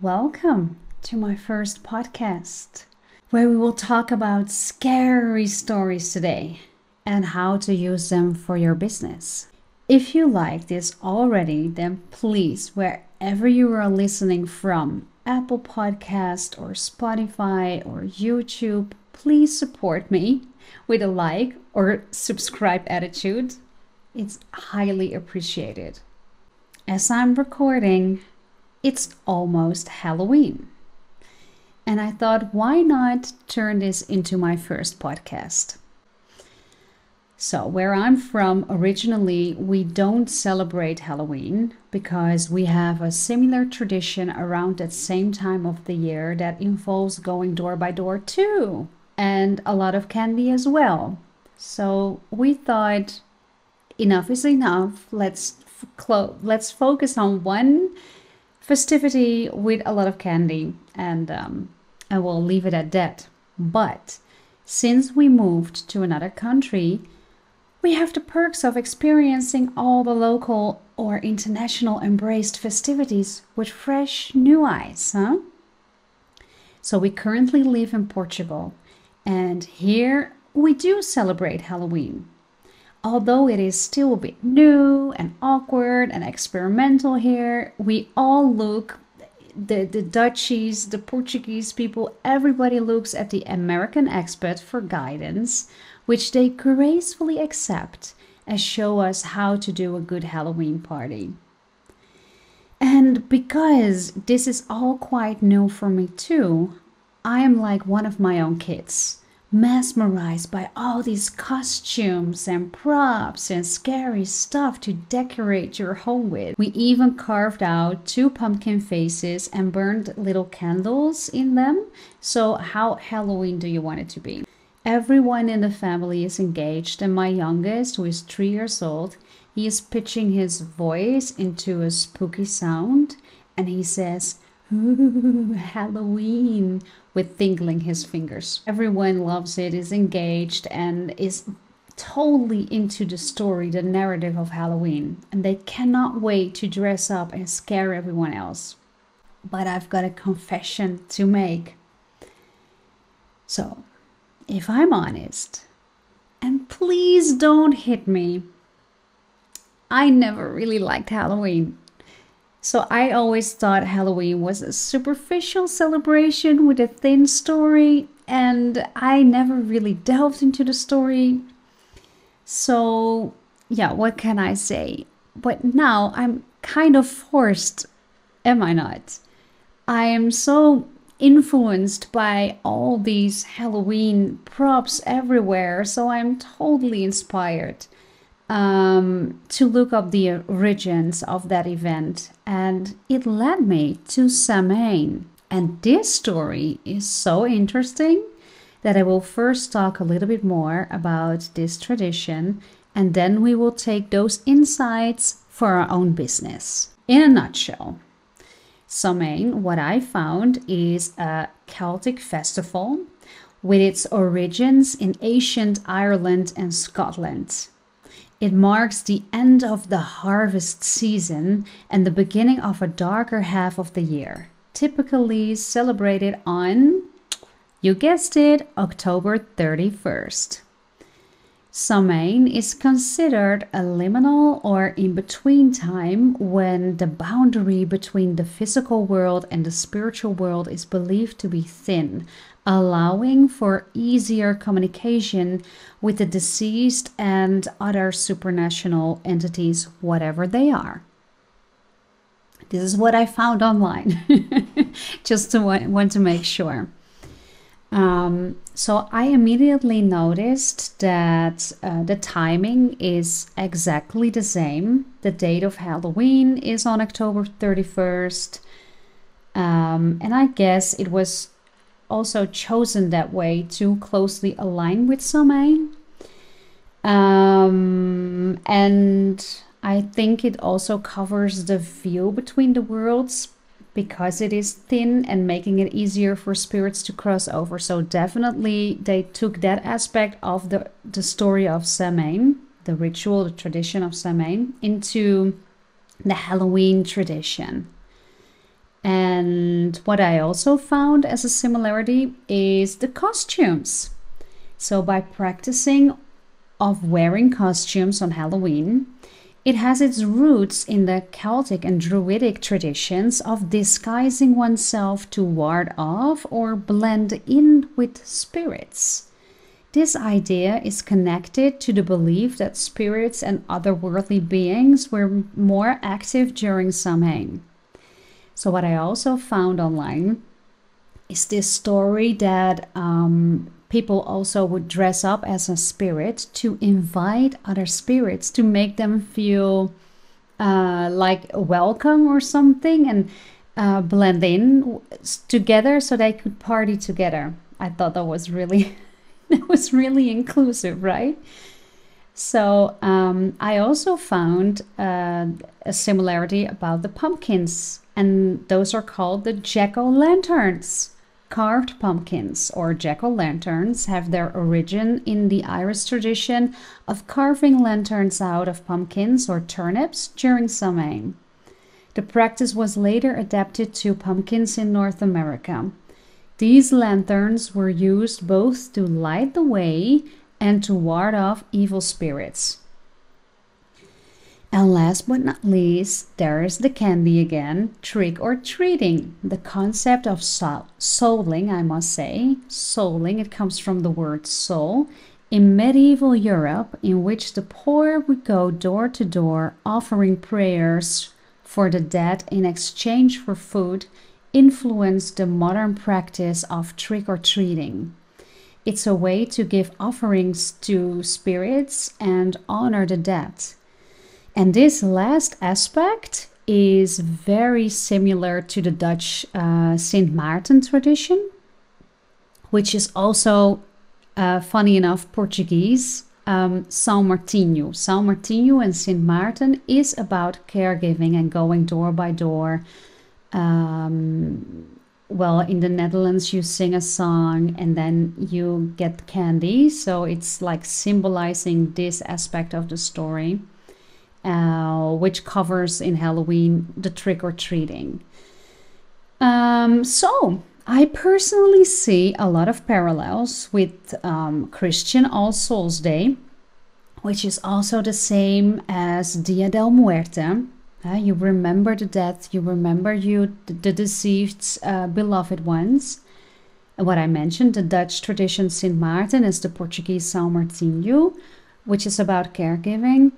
Welcome to my first podcast where we will talk about scary stories today and how to use them for your business. If you like this already, then please, wherever you are listening from, Apple Podcast or Spotify or YouTube, please support me with a like or subscribe attitude. It's highly appreciated. As I'm recording, it's almost Halloween. And I thought, why not turn this into my first podcast? So, where I'm from, originally, we don't celebrate Halloween because we have a similar tradition around that same time of the year that involves going door by door too, and a lot of candy as well. So, we thought enough is enough. Let's clo- let's focus on one festivity with a lot of candy, and um, I will leave it at that. But since we moved to another country, we have the perks of experiencing all the local or international embraced festivities with fresh new eyes, huh? So we currently live in Portugal, and here we do celebrate Halloween. Although it is still a bit new and awkward and experimental here, we all look the, the Dutchies, the Portuguese people, everybody looks at the American expert for guidance which they gracefully accept as show us how to do a good Halloween party. And because this is all quite new for me too, I am like one of my own kids, mesmerized by all these costumes and props and scary stuff to decorate your home with. We even carved out two pumpkin faces and burned little candles in them. So, how Halloween do you want it to be? Everyone in the family is engaged, and my youngest, who is three years old, he is pitching his voice into a spooky sound, and he says, Ooh, Halloween, with tingling his fingers. Everyone loves it, is engaged, and is totally into the story, the narrative of Halloween, and they cannot wait to dress up and scare everyone else. But I've got a confession to make. So, if I'm honest, and please don't hit me, I never really liked Halloween. So I always thought Halloween was a superficial celebration with a thin story, and I never really delved into the story. So, yeah, what can I say? But now I'm kind of forced, am I not? I am so influenced by all these Halloween props everywhere. So I'm totally inspired um, to look up the origins of that event. And it led me to Samhain. And this story is so interesting that I will first talk a little bit more about this tradition and then we will take those insights for our own business. In a nutshell, Samhain, what I found is a Celtic festival with its origins in ancient Ireland and Scotland. It marks the end of the harvest season and the beginning of a darker half of the year, typically celebrated on, you guessed it, October 31st. Samhain is considered a liminal or in between time when the boundary between the physical world and the spiritual world is believed to be thin, allowing for easier communication with the deceased and other supernatural entities, whatever they are. This is what I found online, just to want, want to make sure. Um, so I immediately noticed that uh, the timing is exactly the same. The date of Halloween is on October 31st. Um, and I guess it was also chosen that way to closely align with Samhain. Um, and I think it also covers the view between the worlds because it is thin and making it easier for spirits to cross over. So definitely they took that aspect of the, the story of Samhain, the ritual, the tradition of Samhain, into the Halloween tradition. And what I also found as a similarity is the costumes. So by practicing of wearing costumes on Halloween, it has its roots in the Celtic and Druidic traditions of disguising oneself to ward off or blend in with spirits. This idea is connected to the belief that spirits and otherworldly beings were more active during Samhain. So, what I also found online is this story that um, people also would dress up as a spirit to invite other spirits to make them feel uh, like welcome or something and uh, blend in together so they could party together. I thought that was really that was really inclusive, right? So um, I also found uh, a similarity about the pumpkins, and those are called the jack o' lanterns. Carved pumpkins or jack o' lanterns have their origin in the Irish tradition of carving lanterns out of pumpkins or turnips during Samhain. The practice was later adapted to pumpkins in North America. These lanterns were used both to light the way and to ward off evil spirits. And last but not least, there is the candy again trick or treating. The concept of soul, souling, I must say, souling, it comes from the word soul. In medieval Europe, in which the poor would go door to door offering prayers for the dead in exchange for food, influenced the modern practice of trick or treating. It's a way to give offerings to spirits and honor the dead. And this last aspect is very similar to the Dutch uh, Sint Maarten tradition, which is also, uh, funny enough, Portuguese. Um, São Martinho. São Martinho and St. Martin is about caregiving and going door by door. Um, well, in the Netherlands, you sing a song and then you get candy. So it's like symbolizing this aspect of the story uh, which covers in Halloween the trick or treating. Um, so, I personally see a lot of parallels with um, Christian All Souls Day, which is also the same as Dia del Muerte. Uh, you remember the death, you remember you the deceased uh, beloved ones. what I mentioned, the Dutch tradition Sint Maarten is the Portuguese São Martinho, which is about caregiving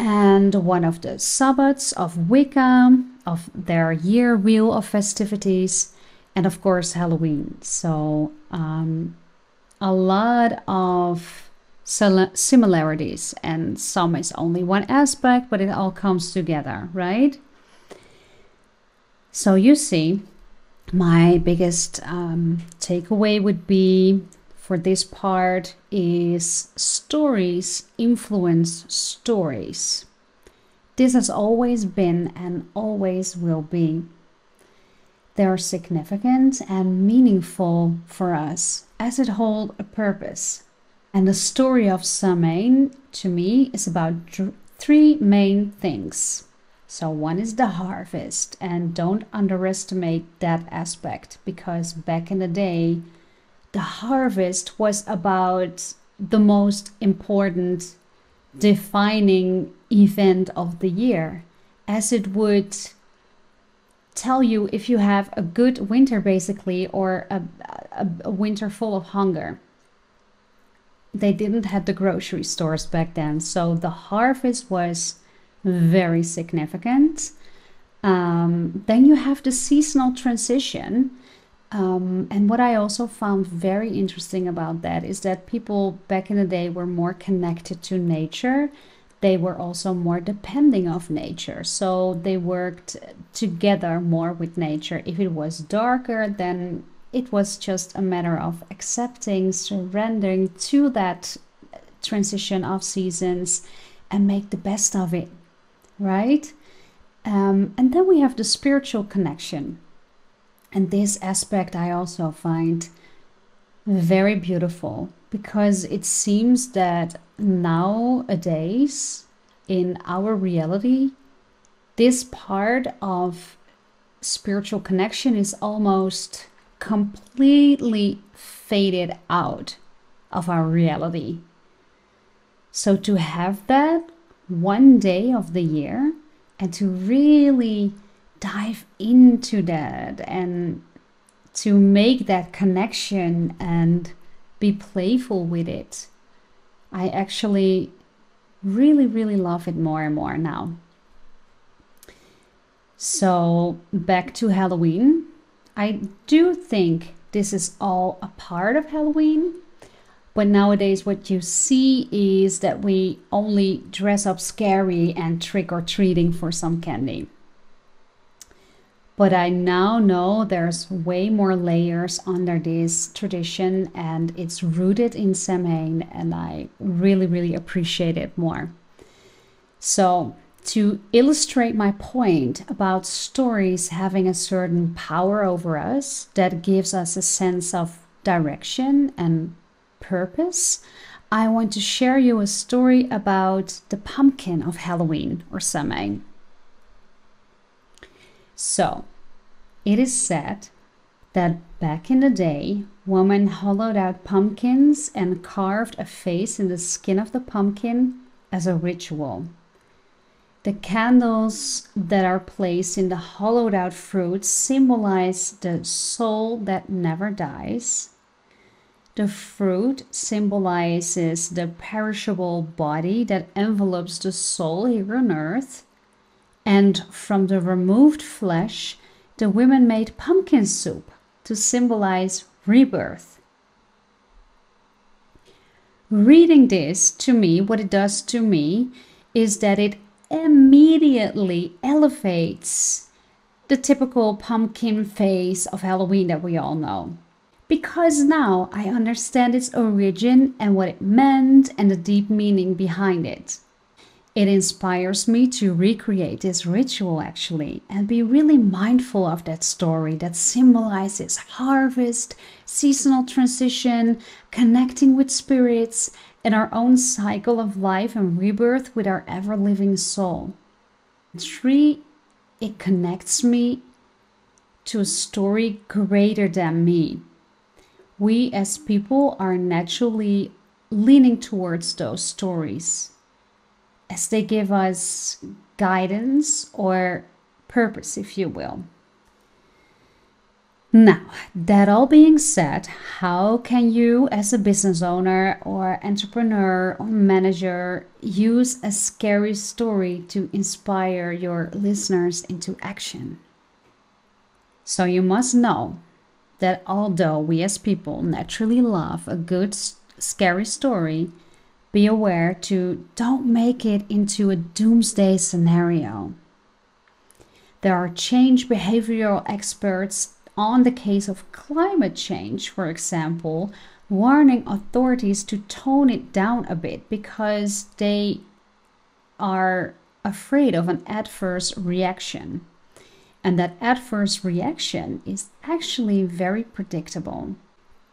and one of the Sabbats of Wicca, of their year wheel of festivities, and of course Halloween. So um, a lot of similarities, and some is only one aspect, but it all comes together, right? So you see, my biggest um, takeaway would be for this part is stories influence stories. This has always been and always will be. They are significant and meaningful for us as it hold a purpose. And the story of Samhain to me is about three main things. So one is the harvest and don't underestimate that aspect because back in the day the harvest was about the most important defining event of the year, as it would tell you if you have a good winter, basically, or a, a, a winter full of hunger. They didn't have the grocery stores back then, so the harvest was very significant. Um, then you have the seasonal transition um, and what I also found very interesting about that is that people back in the day were more connected to nature. They were also more depending of nature. So they worked together more with nature. If it was darker, then it was just a matter of accepting, surrendering to that transition of seasons and make the best of it, right? Um, and then we have the spiritual connection and this aspect I also find very beautiful because it seems that nowadays in our reality, this part of spiritual connection is almost completely faded out of our reality. So to have that one day of the year and to really dive into that and to make that connection and be playful with it. I actually really, really love it more and more now. So, back to Halloween. I do think this is all a part of Halloween, but nowadays, what you see is that we only dress up scary and trick or treating for some candy. But I now know there's way more layers under this tradition and it's rooted in Samhain, and I really, really appreciate it more. So, to illustrate my point about stories having a certain power over us that gives us a sense of direction and purpose, I want to share you a story about the pumpkin of Halloween or Samhain. So, it is said that back in the day, women hollowed out pumpkins and carved a face in the skin of the pumpkin as a ritual. The candles that are placed in the hollowed out fruit symbolize the soul that never dies. The fruit symbolizes the perishable body that envelopes the soul here on earth. And from the removed flesh, the women made pumpkin soup to symbolize rebirth. Reading this to me, what it does to me is that it immediately elevates the typical pumpkin face of Halloween that we all know. Because now I understand its origin and what it meant and the deep meaning behind it. It inspires me to recreate this ritual actually and be really mindful of that story that symbolizes harvest, seasonal transition, connecting with spirits, and our own cycle of life and rebirth with our ever living soul. Three, it connects me to a story greater than me. We as people are naturally leaning towards those stories as they give us guidance or purpose, if you will. Now, that all being said, how can you, as a business owner or entrepreneur or manager, use a scary story to inspire your listeners into action? So, you must know that although we as people naturally love a good, scary story, be aware to don't make it into a doomsday scenario. There are change behavioral experts on the case of climate change, for example, warning authorities to tone it down a bit because they are afraid of an adverse reaction. And that adverse reaction is actually very predictable.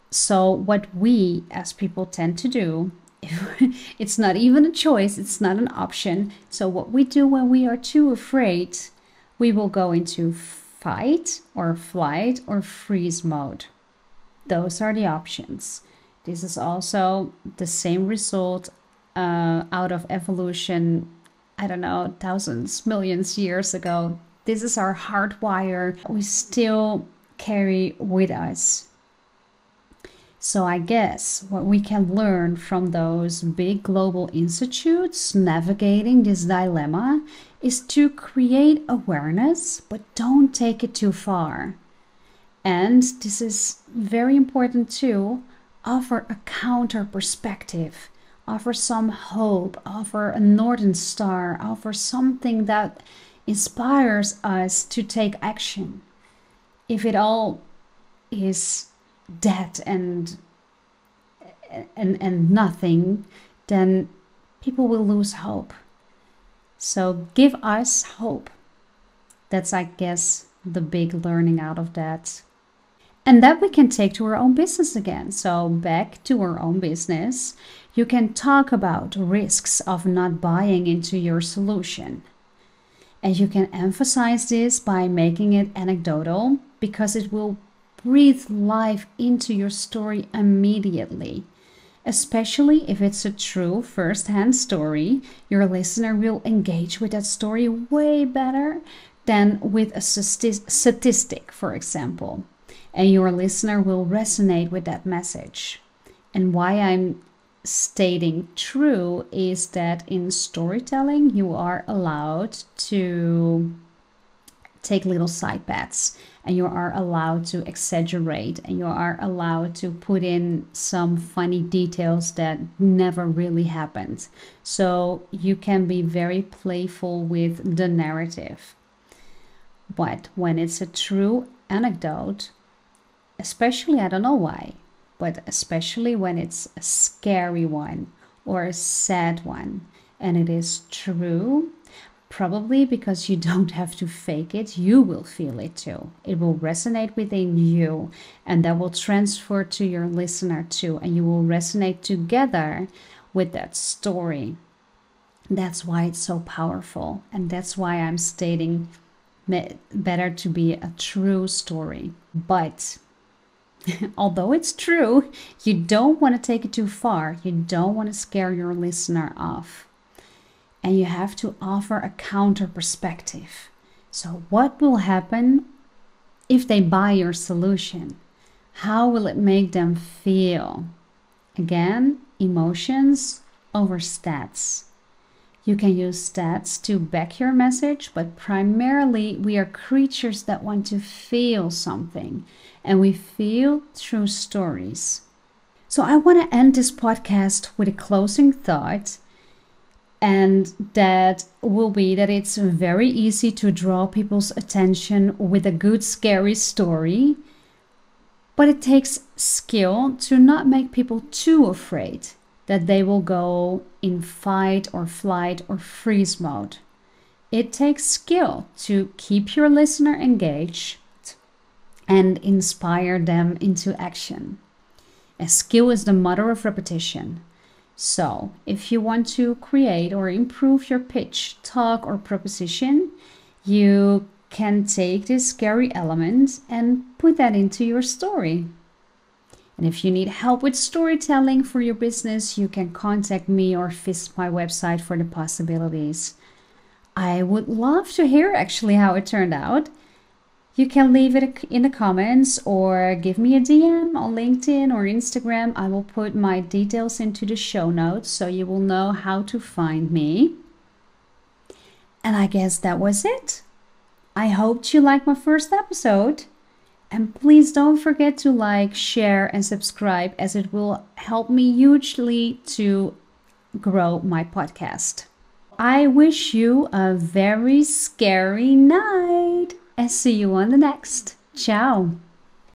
So, what we as people tend to do it's not even a choice, it's not an option. So, what we do when we are too afraid, we will go into fight or flight or freeze mode. Those are the options. This is also the same result uh, out of evolution, I don't know, thousands, millions years ago. This is our hardwire we still carry with us so I guess what we can learn from those big global institutes navigating this dilemma is to create awareness, but don't take it too far. And this is very important too, offer a counter perspective, offer some hope, offer a northern star, offer something that inspires us to take action. If it all is dead and and and nothing, then people will lose hope. So give us hope. That's I guess the big learning out of that. And that we can take to our own business again. So back to our own business, you can talk about risks of not buying into your solution. And you can emphasize this by making it anecdotal because it will breathe life into your story immediately. Especially if it's a true first hand story, your listener will engage with that story way better than with a statistic, for example. And your listener will resonate with that message. And why I'm stating true is that in storytelling, you are allowed to take little side bets and you are allowed to exaggerate and you are allowed to put in some funny details that never really happened. So you can be very playful with the narrative. But when it's a true anecdote, especially, I don't know why, but especially when it's a scary one or a sad one and it is true, probably because you don't have to fake it, you will feel it too. It will resonate within you and that will transfer to your listener too, and you will resonate together with that story. That's why it's so powerful, and that's why I'm stating better to be a true story. But although it's true, you don't want to take it too far. You don't want to scare your listener off. And you have to offer a counter perspective. So, what will happen if they buy your solution? How will it make them feel? Again, emotions over stats. You can use stats to back your message, but primarily we are creatures that want to feel something, and we feel through stories. So I want to end this podcast with a closing thought, and that will be that it's very easy to draw people's attention with a good, scary story. But it takes skill to not make people too afraid that they will go in fight or flight or freeze mode. It takes skill to keep your listener engaged and inspire them into action. A skill is the mother of repetition. So, if you want to create or improve your pitch, talk, or proposition, you can take this scary element and put that into your story. And if you need help with storytelling for your business, you can contact me or visit my website for the possibilities. I would love to hear actually how it turned out. You can leave it in the comments or give me a DM on LinkedIn or Instagram. I will put my details into the show notes so you will know how to find me. And I guess that was it. I hoped you liked my first episode. And please don't forget to like, share, and subscribe as it will help me hugely to grow my podcast. I wish you a very scary night and see you on the next. Ciao.